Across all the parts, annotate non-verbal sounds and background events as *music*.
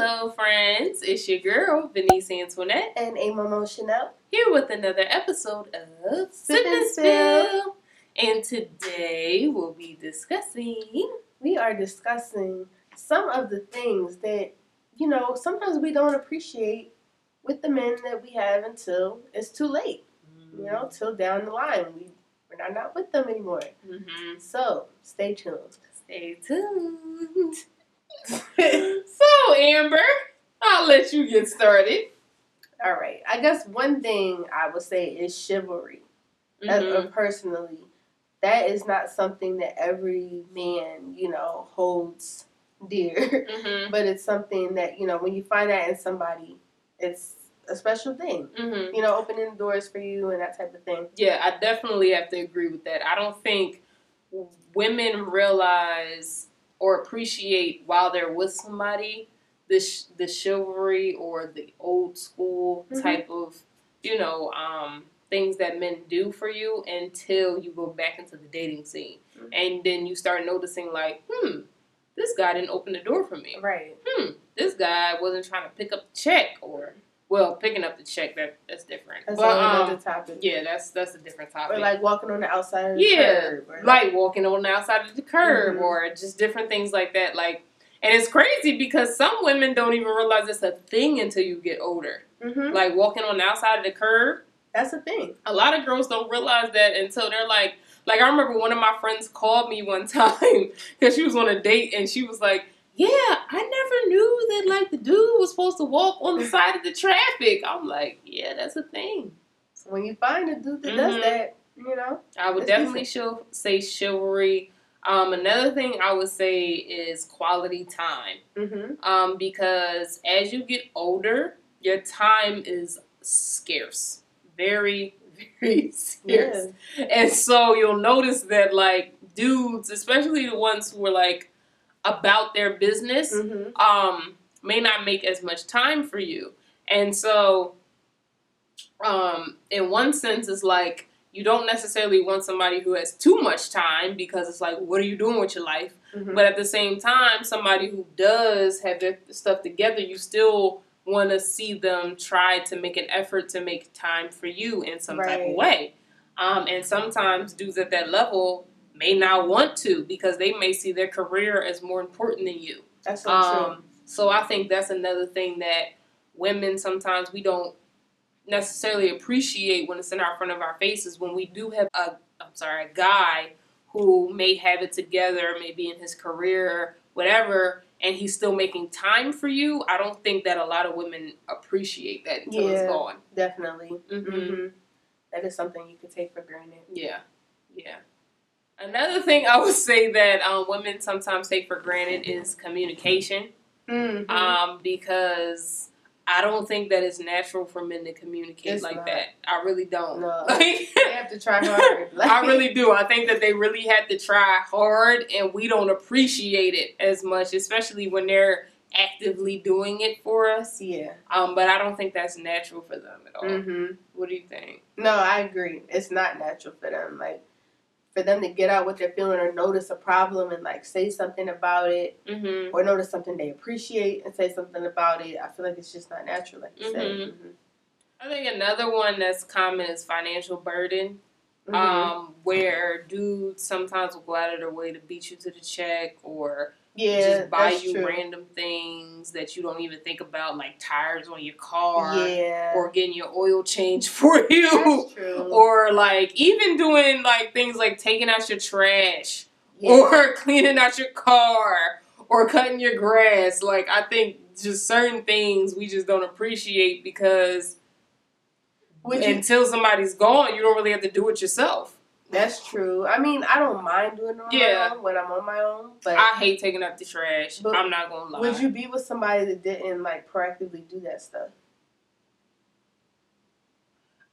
Hello, friends. It's your girl, Venice Antoinette, and A Momo Chanel. here with another episode of Sip and Spill. And today we'll be discussing. We are discussing some of the things that, you know, sometimes we don't appreciate with the men that we have until it's too late. You know, till down the line. We, we're not, not with them anymore. hmm So, stay tuned. Stay tuned. *laughs* Amber, I'll let you get started. All right. I guess one thing I would say is chivalry. Mhm. uh, personally, that is not something that every man, you know, holds dear. *laughs* Mhm. but it's something that you know when you find that in somebody it's a special thing Mhm. you know opening doors for you and that type of thing Yeah, I definitely have to agree with that. I don't think women realize or appreciate while they're with somebody the sh- the chivalry or the old school Mhm. type of you know um, things that men do for you until you go back into the dating scene, Mhm. and then you start noticing like, hmm, this guy didn't open the door for me. right Hmm, this guy wasn't trying to pick up the check or. Well, picking up the check that that's different. that's But, another um, topic yeah, that's that's a different topic. or like walking on the outside of the Yeah, curb or like walking on the outside of the curb Mhm. or just different things like that. Like, and it's crazy because some women don't even realize it's a thing until you get older. Mhm. Like walking on the outside of the curb. that's a thing A lot of girls don't realize that until they're like, like I remember one of my friends called me one *laughs* time because she was on a date and she was like, "Yeah, I never knew that like the dude was supposed to walk on the side of the traffic." I'm like, "Yeah, that's a thing." so when you find a dude that Mhm. does that you know I would definitely show, say chivalry. Um, another thing I would say is quality time. mm-hmm. Um, because as you get older, your time is scarce, very, *laughs* very scarce. yeah And so you'll notice that like dudes, especially the ones who are like about their business, mm-hmm. um, may not make as much time for you. And so, um, in one sense, it's like you don't necessarily want somebody who has too much time because it's like, what are you doing with your life? Mm-hmm. But at the same time, somebody who does have their stuff together, you still want to see them try to make an effort to make time for you in some type of way. Um, and sometimes dudes at that level may not want to because they may see their career as more important than you. that's so true Um, so I think that's another thing that women sometimes we don't necessarily appreciate when it's in our front of our faces. When we do have a, I'm sorry, a guy who may have it together, maybe in his career, whatever, and he's still making time for you. I don't think that a lot of women appreciate that until Yeah. it's gone. definitely hmm mm-hmm. That is something you can take for granted Yeah, yeah. Another thing I would *laughs* say that um, women sometimes take for granted is communication. mm-hmm. um, because I don't think that it's natural for men to communicate It's like not. that. I really don't. No. *laughs* Like, they have to try hard *laughs* like, I really do. I think that they really have to try hard, and we don't appreciate it as much, especially when they're actively doing it for us. yeah Um, but I don't think that's natural for them at all. mm-hmm. What do you think? No, I agree. It's not natural for them. Like for them to get out what they're feeling or notice a problem and like say something about it Mm-hmm. or notice something they appreciate and say something about it. I feel like it's just not natural, like you said. Mhm. Mhm. I think another one that's common is financial burden. Mhm. Um, where dudes sometimes will go out of their way to beat you to the check or yeah, just buy you true. random things that you don't even think about, like tires on your car, Yeah, or getting your oil changed *laughs* for you, or like even doing like things like taking out your trash, yeah. or *laughs* cleaning out your car, or cutting your grass. Like I think just certain things we just don't appreciate because you, until somebody's gone, you don't really have to do it yourself. That's true. I mean, I don't mind doing it on Yeah. my own when I'm on my own, but I hate taking out the trash. But I'm not gonna lie. would you be with somebody that didn't like proactively do that stuff?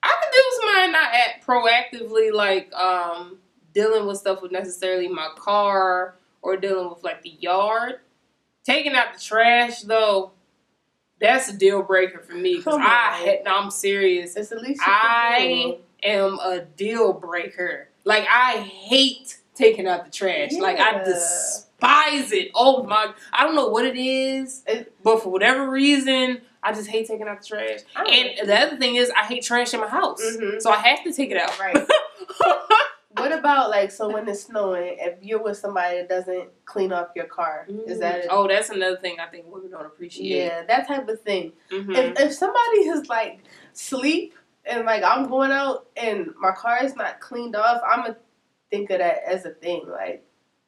I could deal with somebody not at proactively like um dealing with stuff with necessarily my car or dealing with like the yard. Taking out the trash though, that's a deal breaker for me because I had, no, I'm serious. It's the least I am a deal breaker. Like I hate taking out the trash. Like I despise it. Oh my! I don't know what it is, but for whatever reason, I just hate taking out the trash. And the other thing is, I hate trash in my house, Mhm. so I have to take it out. Right. *laughs* What about like so when it's snowing, if you're with somebody that doesn't clean off your car, is that a, oh, that's another thing I think women don't appreciate. yeah, that type of thing. Mhm. If if somebody is like sleep and like I'm going out and my car is not cleaned off, I'm gonna think of that as a thing. Like,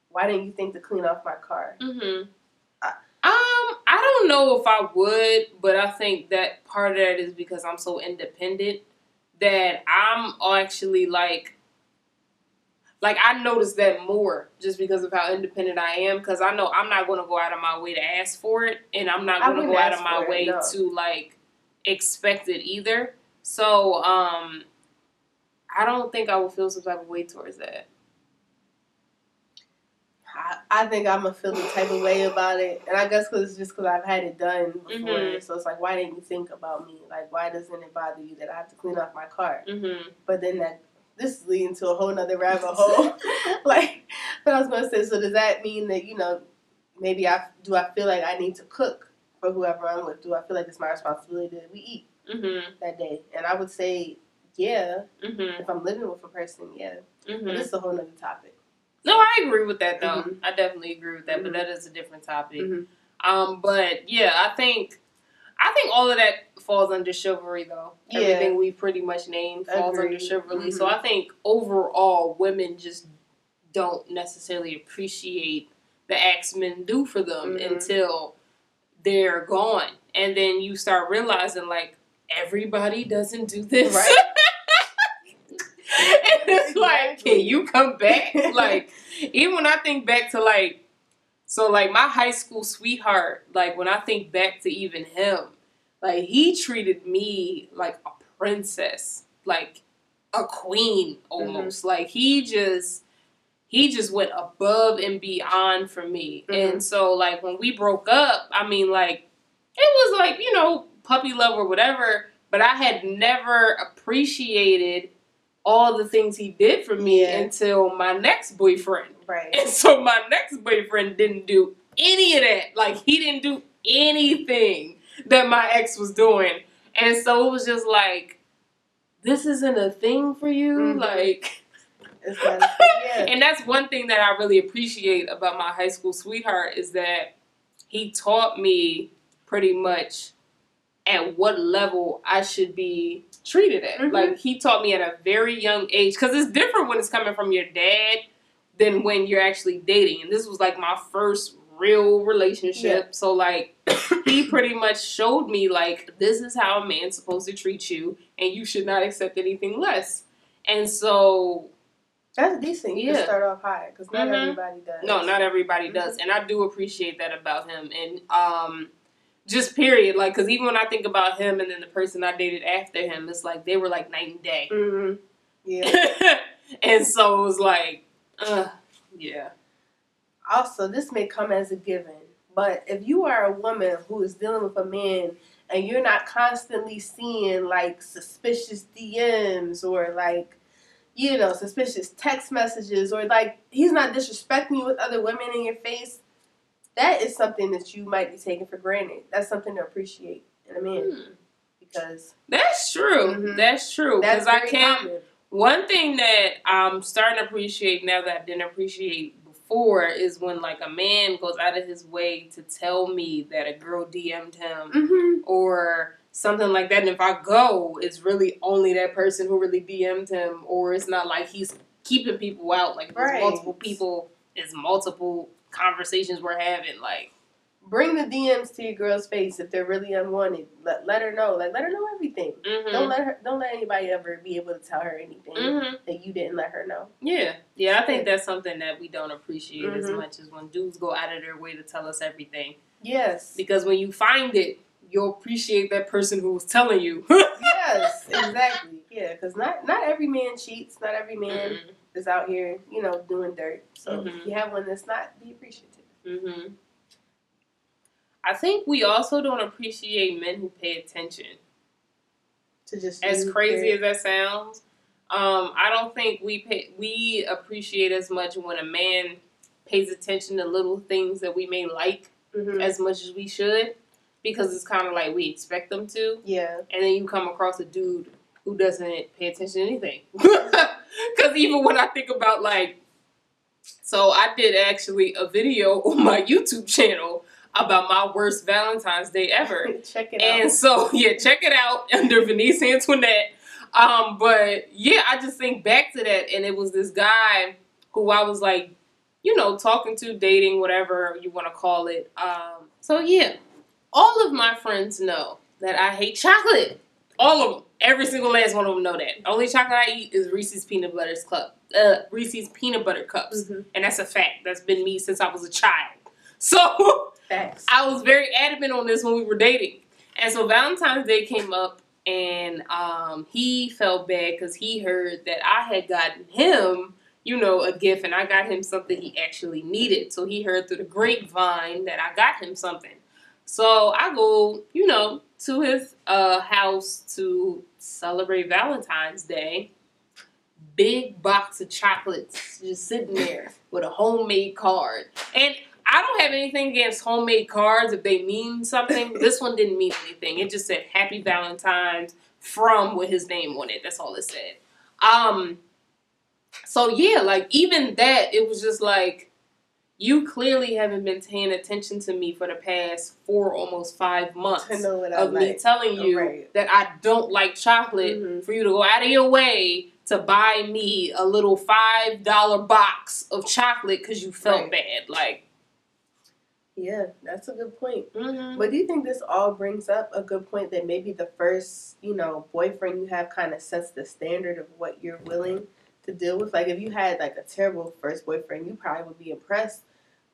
why didn't you think to clean off my car? Mm-hmm. I- Um, I don't know if I would, but I think that part of that is because I'm so independent that I'm actually like, like I notice that more just because of how independent I am. Because I know I'm not going to go out of my way to ask for it, and I'm not going to go out of my it, way no. to like expect it either. So, um, I don't think I will feel some type of way towards that. I, I think I'm gonna feel the type of way about it, and I guess because it's just because I've had it done before. Mhm. So it's like, why didn't you think about me? Like, why doesn't it bother you that I have to clean off my car? Mm-hmm. But then that this is leading to a whole nother rabbit hole. *laughs* *laughs* like, but I was gonna say, so does that mean that you know, maybe I do I feel like I need to cook for whoever I'm with? Do I feel like it's my responsibility that we eat Mm-hmm. that day? And I would say, yeah. Mm-hmm. If I'm living with a person, yeah. Mm-hmm. But is a whole nother topic. No, I agree with that though. Mhm. I definitely agree with that, but Mhm. that is a different topic. Mhm. Um, but yeah, I think I think all of that falls under chivalry though. Yeah. Everything we pretty much named falls under chivalry. So. I think overall women just don't necessarily appreciate the acts men do for them until they're gone. And then you start realizing like everybody doesn't do this. Right. *laughs* and it's like, can you come back? like, even when I think back to like, so like my high school sweetheart, like when I think back to even him, like he treated me like a princess, like a queen almost. Like he just, he just went above and beyond for me. Mhm. And so like when we broke up, I mean like, it was like, you know, puppy love or whatever, but I had never appreciated all the things he did for me Yeah. until my next boyfriend. Right. And so my next boyfriend didn't do any of that. Like he didn't do anything that my ex was doing. And so it was just like, this isn't a thing for you. Mhm. Like *laughs* yeah. and that's one thing that I really appreciate about my high school sweetheart is that he taught me pretty much at what level I should be treated at. Mhm. Like he taught me at a very young age because it's different when it's coming from your dad than when you're actually dating. And this was like my first real relationship. So like *coughs* he pretty much showed me like this is how a man's supposed to treat you and you should not accept anything less. And so That's decent. You Yeah. can start off high because not Mhm. everybody does. No, not everybody does, and I do appreciate that about him. And um, just period, like, cause even when I think about him and then the person I dated after him, it's like they were like night and day. hmm Yeah. *laughs* and so it was like, uh, yeah, also, this may come as a given, but if you are a woman who is dealing with a man and you're not constantly seeing like suspicious DMs or like, you know, suspicious text messages or like he's not disrespecting you with other women in your face, that is something that you might be taking for granted. That's something to appreciate in a man Hmm. because that's true. Mhm. That's true. Cause I can't. common. One thing that I'm starting to appreciate now that I didn't appreciate before is when like a man goes out of his way to tell me that a girl DM'd him Mhm. or something like that. And if I go, it's really only that person who really DM'd him, or it's not like he's keeping people out. Like Right. multiple people, it's multiple conversations we're having. Like, Bring the DMs to your girl's face if they're really unwanted. Let let her know. Like let her know everything. mm-hmm, Don't let her. Don't let anybody ever be able to tell her anything hmm that you didn't let her know. yeah, yeah. I think that's something that we don't appreciate as Mhm. much as when dudes go out of their way to tell us everything. Yes. Because when you find it, you'll appreciate that person who was telling you. *laughs* yes. Exactly. Yeah. Because not not every man cheats. Not every man Is out here, you know, doing dirt. So Mhm. if you have one that's not, be appreciative. hmm I think we also don't appreciate men who pay attention. To just As crazy their- as that sounds, um, I don't think we pay, we appreciate as much when a man pays attention to little things that we may like Mhm. as much as we should because it's kind of like we expect them to. yeah. And then you come across a dude who doesn't pay attention to anything. *laughs* Because even when I think about like, so I did actually a video *laughs* on my YouTube channel about my worst Valentine's Day ever. *laughs* Check it And out. so yeah, check it out under Venice Antoinette. Um, but yeah, I just think back to that, and it was this guy who I was like, you know, talking to, dating, whatever you want to call it. Um, so yeah, all of my friends know that I hate chocolate. All of them, every single last one of them know that. Only chocolate I eat is Reese's peanut butter cup, uh, Reese's peanut butter cups, Mhm. and that's a fact. That's been me since I was a child. *laughs* So. Facts. I was very adamant on this when we were dating. And so Valentine's Day came up and um, he felt bad because he heard that I had gotten him, you know, a gift and I got him something he actually needed. So he heard through the grapevine that I got him something. So I go, you know, to his uh, house to celebrate Valentine's Day. Big box of chocolates just sitting there with a homemade card. And I don't have anything against homemade cards if they mean something. *laughs* this one didn't mean anything. It just said Happy Valentine's from with his name on it. That's all it said. Um so yeah, like even that, it was just like you clearly haven't been paying attention to me for the past four, almost five months To know what I of me telling you Right. that I don't like chocolate Mhm. for you to go out of your way to buy me a little five dollar box of chocolate because you felt Right. bad. Like, Yeah, that's a good point. mhm. But do you think this all brings up a good point that maybe the first, you know, boyfriend you have kind of sets the standard of what you're willing to deal with? Like, if you had like a terrible first boyfriend, you probably would be impressed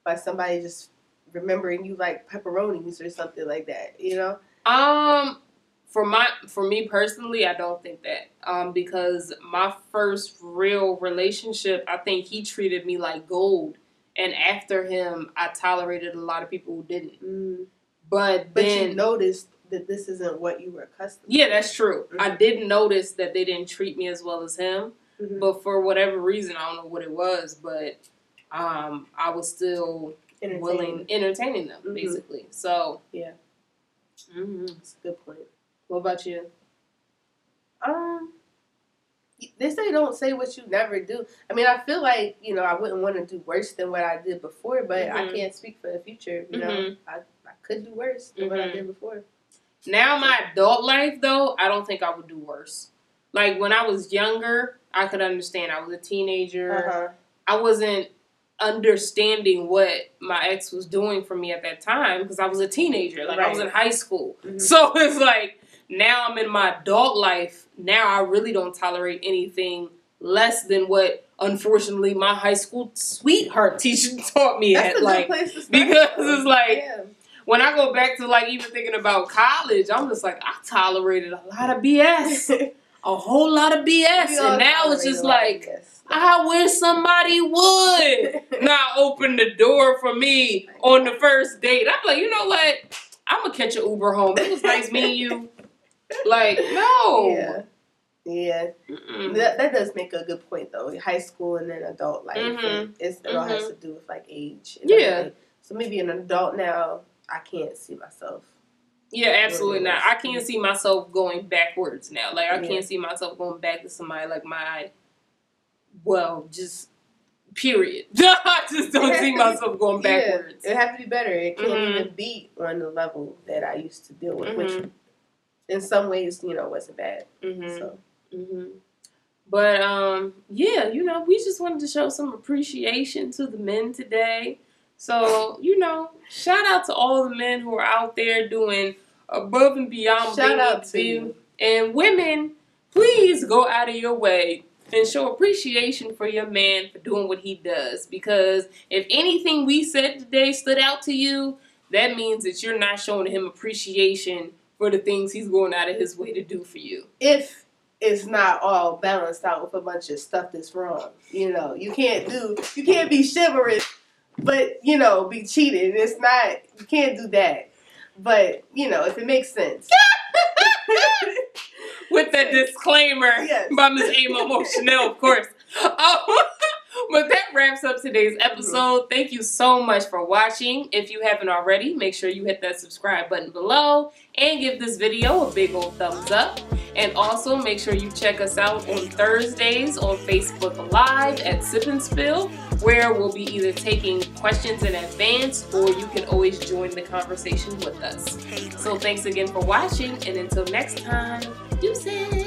by somebody just remembering you like pepperonis or something like that. You know? Um, for my for me personally, I don't think that. Um, because my first real relationship, I think he treated me like gold, and after him, I tolerated a lot of people who didn't. Mm. But But then, you noticed that this isn't what you were accustomed. yeah, that's true. I Mhm. did notice that they didn't treat me as well as him. Mhm. But for whatever reason, I don't know what it was, but um, I was still willing entertaining them Mhm. basically. So Yeah. hmm That's a good point. What about you? Um, they say don't say what you never do. I mean, I feel like you know I wouldn't want to do worse than what I did before, but I Mhm. can't speak for the future. You know, Mhm. I, I could do worse than what I Mhm. did before. Now my adult life though, I don't think I would do worse. Like when I was younger, I could understand. I was a teenager. Uh-huh. I wasn't understanding what my ex was doing for me at that time because I was a teenager. Like I was in high school. Mhm. So *laughs* it's like now I'm in my adult life. Now I really don't tolerate anything less than what unfortunately my high school sweetheart teacher *laughs* taught me That's at like place to start. because it's like yeah. when I go back to like even thinking about college, I'm just like I tolerated a lot of BS, *laughs* a whole lot of BS, and now it's just a lot of like BS. I wish somebody would not open the door for me on the first date. I'm like, you know what? I'm gonna catch an Uber home. It was nice meeting you. Like, no. Yeah. Yeah, Mm-mm. that, that does make a good point though. High school and then adult life, Mhm. and it's, it all has Mhm. to do with like age. and Yeah. everything. So maybe an adult now, I can't see myself. Yeah, absolutely not. I can't see myself going backwards now. Like I Yeah. can't see myself going back to somebody like my well, just period. *laughs* I just don't see to be- myself going backwards. Yeah, it have to be better. It can't Mhm. even be on the level that I used to deal with, which Mhm. in some ways, you know, wasn't bad. Mhm. So hmm But um, yeah, you know, we just wanted to show some appreciation to the men today. So you know, shout out to all the men who are out there doing above and beyond. shout out to you. And women, please go out of your way and show appreciation for your man for doing what he does. Because if anything we said today stood out to you, that means that you're not showing him appreciation for the things he's going out of his way to do for you. If it's not all balanced out with a bunch of stuff that's wrong, you know, you can't do, you can't be chivalrous, but you know, be cheated. It's not, you can't do that. But you know, if it makes sense. *laughs* *laughs* with that disclaimer Yes. by Miss Amo *laughs* Chanel, of course. Um, *laughs* but that wraps up today's episode. Thank you so much for watching. If you haven't already, make sure you hit that subscribe button below and give this video a big old thumbs up. And also make sure you check us out on Thursdays on Facebook Live at Sip and Spill, where we'll be either taking questions in advance or you can always join the conversation with us. So thanks again for watching, and until next time, deuces!